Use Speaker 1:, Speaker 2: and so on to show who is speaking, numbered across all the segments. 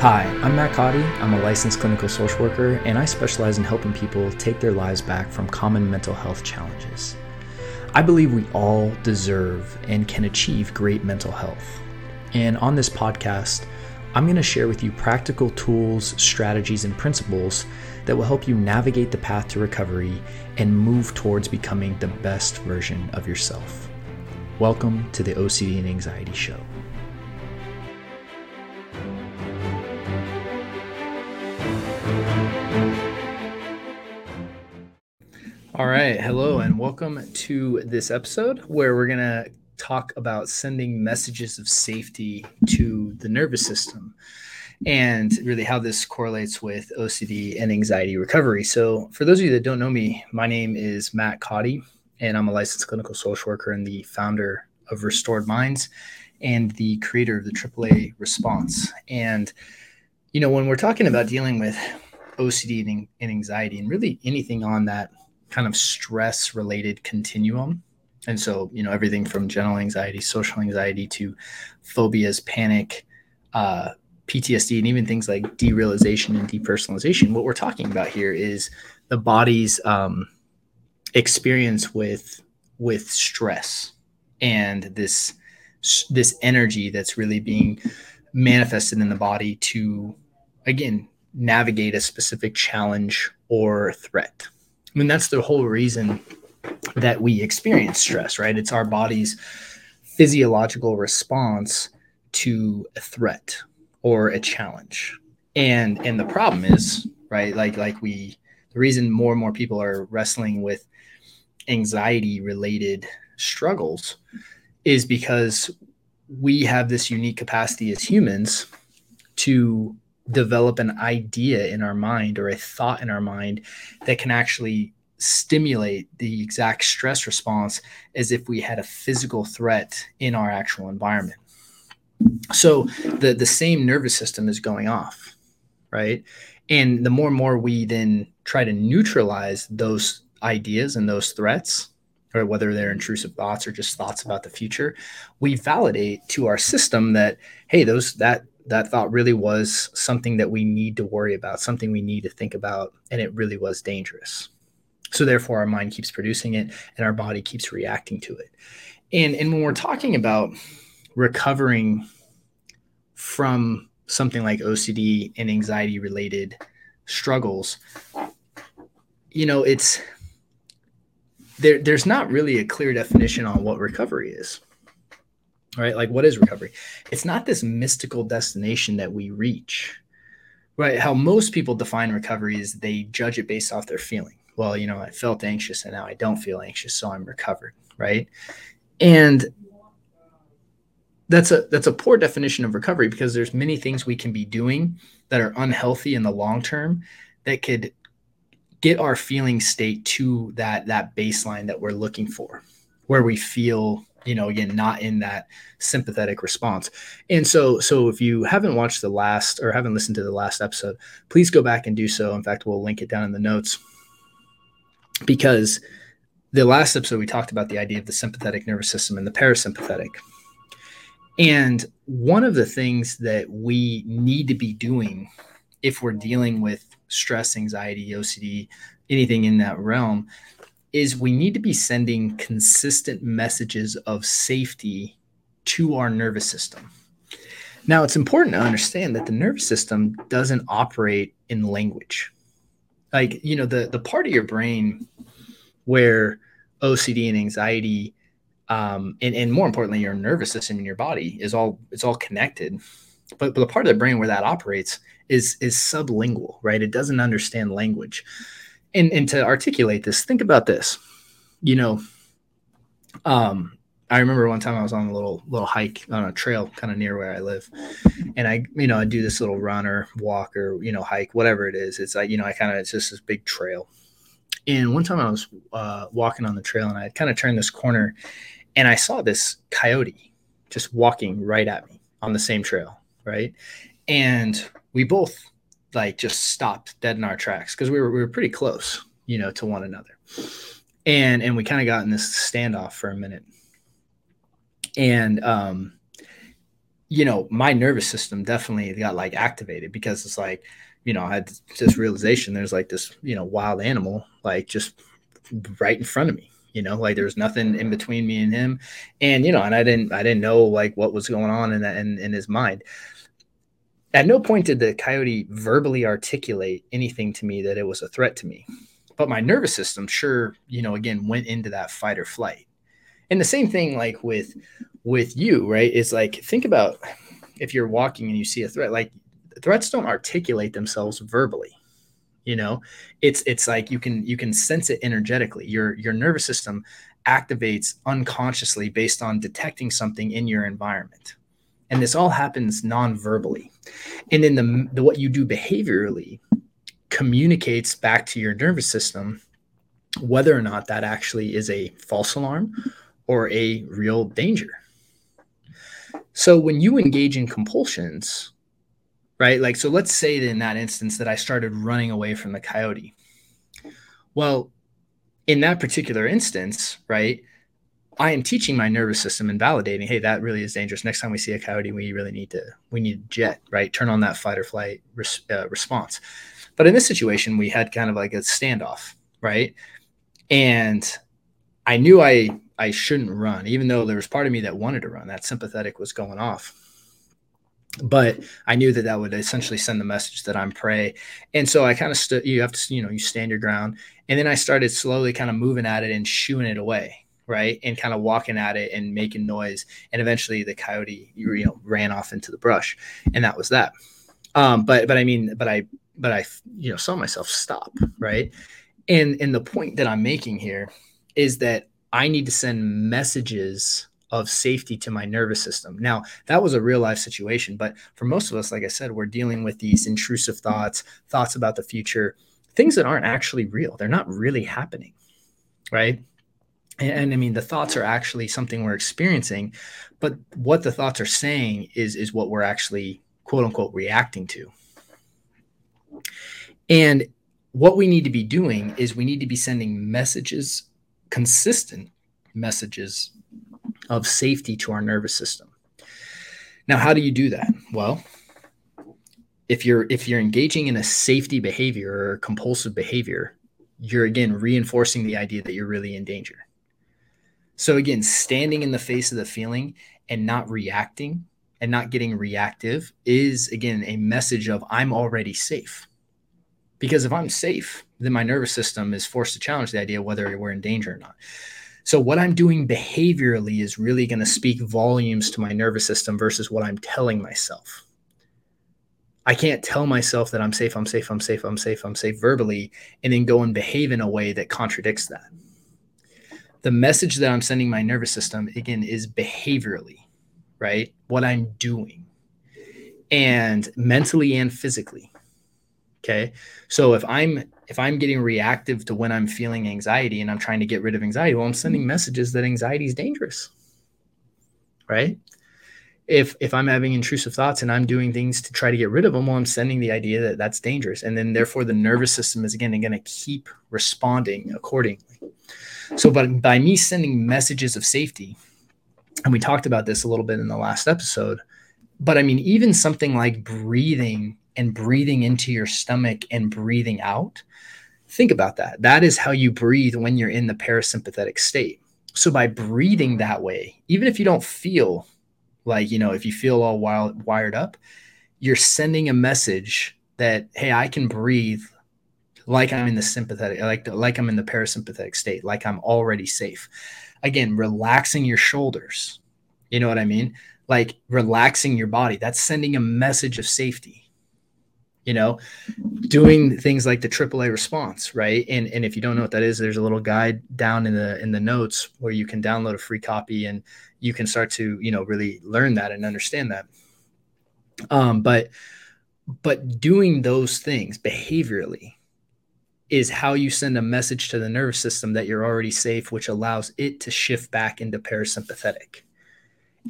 Speaker 1: Hi, I'm Matt Codde. I'm a licensed clinical social worker, and I specialize in helping people take their lives back from common mental health challenges. I believe we all deserve and can achieve great mental health. And on this podcast, I'm going to share with you practical tools, strategies, and principles that will help you navigate the path to recovery and move towards becoming the best version of yourself. Welcome to the OCD and Anxiety Show. All right. Hello, and welcome to this episode where we're going to talk about sending messages of safety to the nervous system and really how this correlates with OCD and anxiety recovery. So, for those of you that don't know me, my name is Matt Codde, and I'm a licensed clinical social worker and the founder of Restored Minds and the creator of the AAA response. And, you know, when we're talking about dealing with OCD and anxiety and really anything on that kind of stress related continuum. And so, you know, everything from general anxiety, social anxiety to phobias, panic, uh, PTSD, and even things like derealization and depersonalization. What we're talking about here is the body's um, experience with with stress and this this energy that's really being manifested in the body to again navigate a specific challenge or threat. Mean, that's the whole reason that we experience stress, right? It's our body's physiological response to a threat or a challenge. And and the problem is, right, like like we the reason more and more people are wrestling with anxiety related struggles is because we have this unique capacity as humans to develop an idea in our mind or a thought in our mind that can actually stimulate the exact stress response as if we had a physical threat in our actual environment. So the the same nervous system is going off, right? And the more and more we then try to neutralize those ideas and those threats, or whether they're intrusive thoughts or just thoughts about the future, we validate to our system that hey, those that that thought really was something that we need to worry about, something we need to think about, and it really was dangerous. So therefore, our mind keeps producing it, and our body keeps reacting to it. And and when we're talking about recovering from something like OCD and anxiety related struggles, you know, it's there. There's not really a clear definition on what recovery is right? Like, what is recovery? It's not this mystical destination that we reach, right? How most people define recovery is they judge it based off their feeling. Well, you know, I felt anxious and now I don't feel anxious, so I'm recovered, right? And that's a that's a poor definition of recovery because there's many things we can be doing that are unhealthy in the long term that could get our feeling state to that that baseline that we're looking for where we feel you know again not in that sympathetic response. And so so if you haven't watched the last or haven't listened to the last episode please go back and do so. In fact we'll link it down in the notes. Because the last episode we talked about the idea of the sympathetic nervous system and the parasympathetic. And one of the things that we need to be doing if we're dealing with stress anxiety ocd anything in that realm is we need to be sending consistent messages of safety to our nervous system. Now, it's important to understand that the nervous system doesn't operate in language. Like, you know, the, the part of your brain where OCD and anxiety, um, and, and more importantly, your nervous system in your body is all it's all connected. But, but the part of the brain where that operates is is sublingual, right? It doesn't understand language and and to articulate this, think about this. You know, um, I remember one time I was on a little little hike on a trail kind of near where I live, and I you know I do this little run or walk or you know hike whatever it is. It's like you know I kind of it's just this big trail. And one time I was uh, walking on the trail and I kind of turned this corner, and I saw this coyote just walking right at me on the same trail, right? And we both like just stopped dead in our tracks because we were we were pretty close, you know, to one another. And and we kind of got in this standoff for a minute. And um you know, my nervous system definitely got like activated because it's like, you know, I had this realization there's like this, you know, wild animal like just right in front of me you know like there's nothing in between me and him and you know and i didn't i didn't know like what was going on in that in, in his mind at no point did the coyote verbally articulate anything to me that it was a threat to me. But my nervous system sure you know again went into that fight or flight. And the same thing like with with you right? Is like think about if you're walking and you see a threat like threats don't articulate themselves verbally you know? It's it's like you can you can sense it energetically. Your your nervous system activates unconsciously based on detecting something in your environment and this all happens non-verbally and then the, the what you do behaviorally communicates back to your nervous system whether or not that actually is a false alarm or a real danger so when you engage in compulsions right? Like, so let's say that in that instance that I started running away from the coyote. Well, in that particular instance, right, I am teaching my nervous system and validating, hey, that really is dangerous. Next time we see a coyote, we really need to, we need jet, right? Turn on that fight or flight res- uh, response. But in this situation, we had kind of like a standoff, right? And I knew I I shouldn't run, even though there was part of me that wanted to run. That sympathetic was going off but I knew that that would essentially send the message that I'm prey. And so I kind of stood, you have to, you know, you stand your ground. And then I started slowly kind of moving at it and shooing it away. Right. And kind of walking at it and making noise. And eventually the coyote, you know, ran off into the brush. And that was that. Um, but, but I mean, but I, but I, you know, saw myself stop. Right. And, and the point that I'm making here is that I need to send messages of safety to my nervous system. Now, that was a real life situation, but for most of us, like I said, we're dealing with these intrusive thoughts, thoughts about the future, things that aren't actually real. They're not really happening, right? And, and I mean, the thoughts are actually something we're experiencing, but what the thoughts are saying is is what we're actually quote unquote reacting to. And what we need to be doing is we need to be sending messages, consistent messages of safety to our nervous system. Now, how do you do that? Well, if you're if you're engaging in a safety behavior or compulsive behavior, you're again reinforcing the idea that you're really in danger. So again, standing in the face of the feeling and not reacting and not getting reactive is again a message of I'm already safe. Because if I'm safe, then my nervous system is forced to challenge the idea whether we're in danger or not. So, what I'm doing behaviorally is really going to speak volumes to my nervous system versus what I'm telling myself. I can't tell myself that I'm safe, I'm safe, I'm safe, I'm safe, I'm safe verbally, and then go and behave in a way that contradicts that. The message that I'm sending my nervous system, again, is behaviorally, right? What I'm doing, and mentally and physically. Okay. So if I'm if I'm getting reactive to when I'm feeling anxiety and I'm trying to get rid of anxiety, well, I'm sending messages that anxiety is dangerous. Right? If if I'm having intrusive thoughts and I'm doing things to try to get rid of them, well, I'm sending the idea that that's dangerous, and then therefore the nervous system is again going to keep responding accordingly. So, but by me sending messages of safety, and we talked about this a little bit in the last episode, but I mean, even something like breathing and breathing into your stomach and breathing out. Think about that. That is how you breathe when you're in the parasympathetic state. So by breathing that way, even if you don't feel like, you know, if you feel all wild, wired up, you're sending a message that, hey, I can breathe like I'm in the sympathetic, like, like I'm in the parasympathetic state, like I'm already safe. Again, relaxing your shoulders. You know what I mean? Like relaxing your body. That's sending a message of safety you know, doing things like the AAA response, right? And and if you don't know what that is, there's a little guide down in the in the notes where you can download a free copy and you can start to, you know, really learn that and understand that. Um, but but doing those things behaviorally is how you send a message to the nervous system that you're already safe, which allows it to shift back into parasympathetic.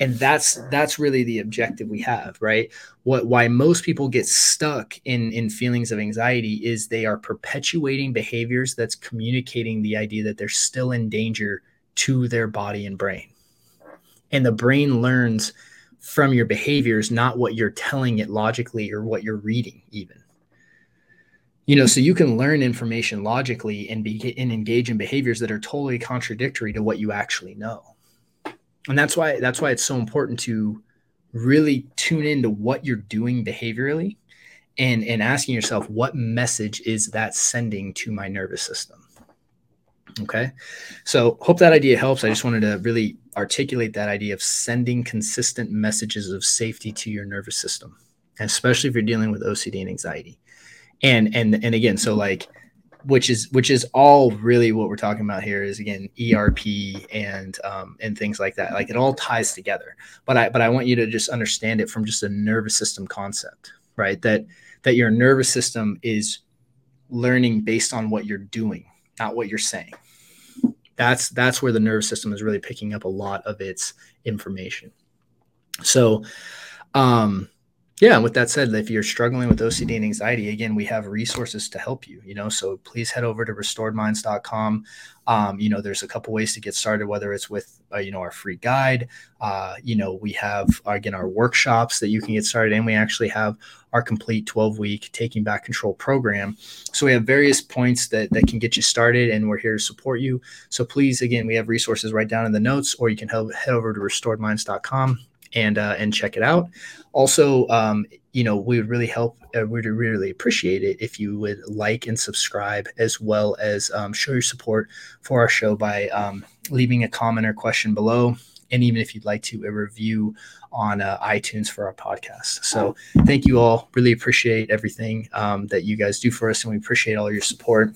Speaker 1: And that's that's really the objective we have right? What why most people get stuck in in feelings of anxiety is they are perpetuating behaviors that's communicating the idea that they're still in danger to their body and brain. And the brain learns from your behaviors, not what you're telling it logically or what you're reading, even. You know, so you can learn information logically and be and engage in behaviors that are totally contradictory to what you actually know. And that's why that's why it's so important to really tune into what you're doing behaviorally and and asking yourself what message is that sending to my nervous system okay so hope that idea helps i just wanted to really articulate that idea of sending consistent messages of safety to your nervous system, especially if you're dealing with OCD and anxiety. And and and again, so like which is which is all really what we're talking about here is again ERP and um, and things like that. Like it all ties together. But I but I want you to just understand it from just a nervous system concept, right? That that your nervous system is learning based on what you're doing, not what you're saying that's that's where the nervous system is really picking up a lot of its information so um yeah and with that said if you're struggling with ocd and anxiety again we have resources to help you you know so please head over to restoredminds.com um, you know there's a couple ways to get started whether it's with uh, you know our free guide uh, you know we have again our workshops that you can get started and we actually have our complete 12 week taking back control program. So we have various points that that can get you started and we're here to support you. So please again we have resources right down in the notes or you can head, head over to restoredminds.com and uh, and check it out. Also, um, you know, we would really help. Uh, we'd really appreciate it if you would like and subscribe, as well as um, show your support for our show by um, leaving a comment or question below, and even if you'd like to a review on uh, iTunes for our podcast. So, thank you all. Really appreciate everything um, that you guys do for us, and we appreciate all your support.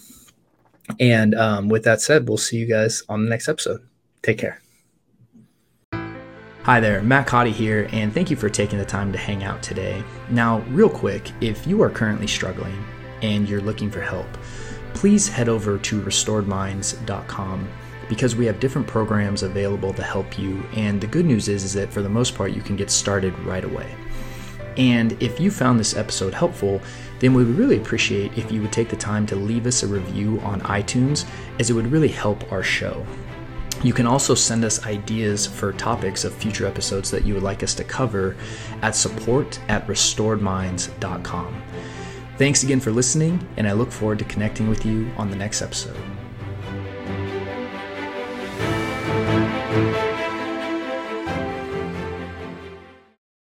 Speaker 1: And um, with that said, we'll see you guys on the next episode. Take care. Hi there, Matt Codde here, and thank you for taking the time to hang out today. Now, real quick, if you are currently struggling and you're looking for help, please head over to restoredminds.com because we have different programs available to help you. And the good news is, is that for the most part, you can get started right away. And if you found this episode helpful, then we would really appreciate if you would take the time to leave us a review on iTunes, as it would really help our show. You can also send us ideas for topics of future episodes that you would like us to cover at support at restoredminds.com. Thanks again for listening, and I look forward to connecting with you on the next episode.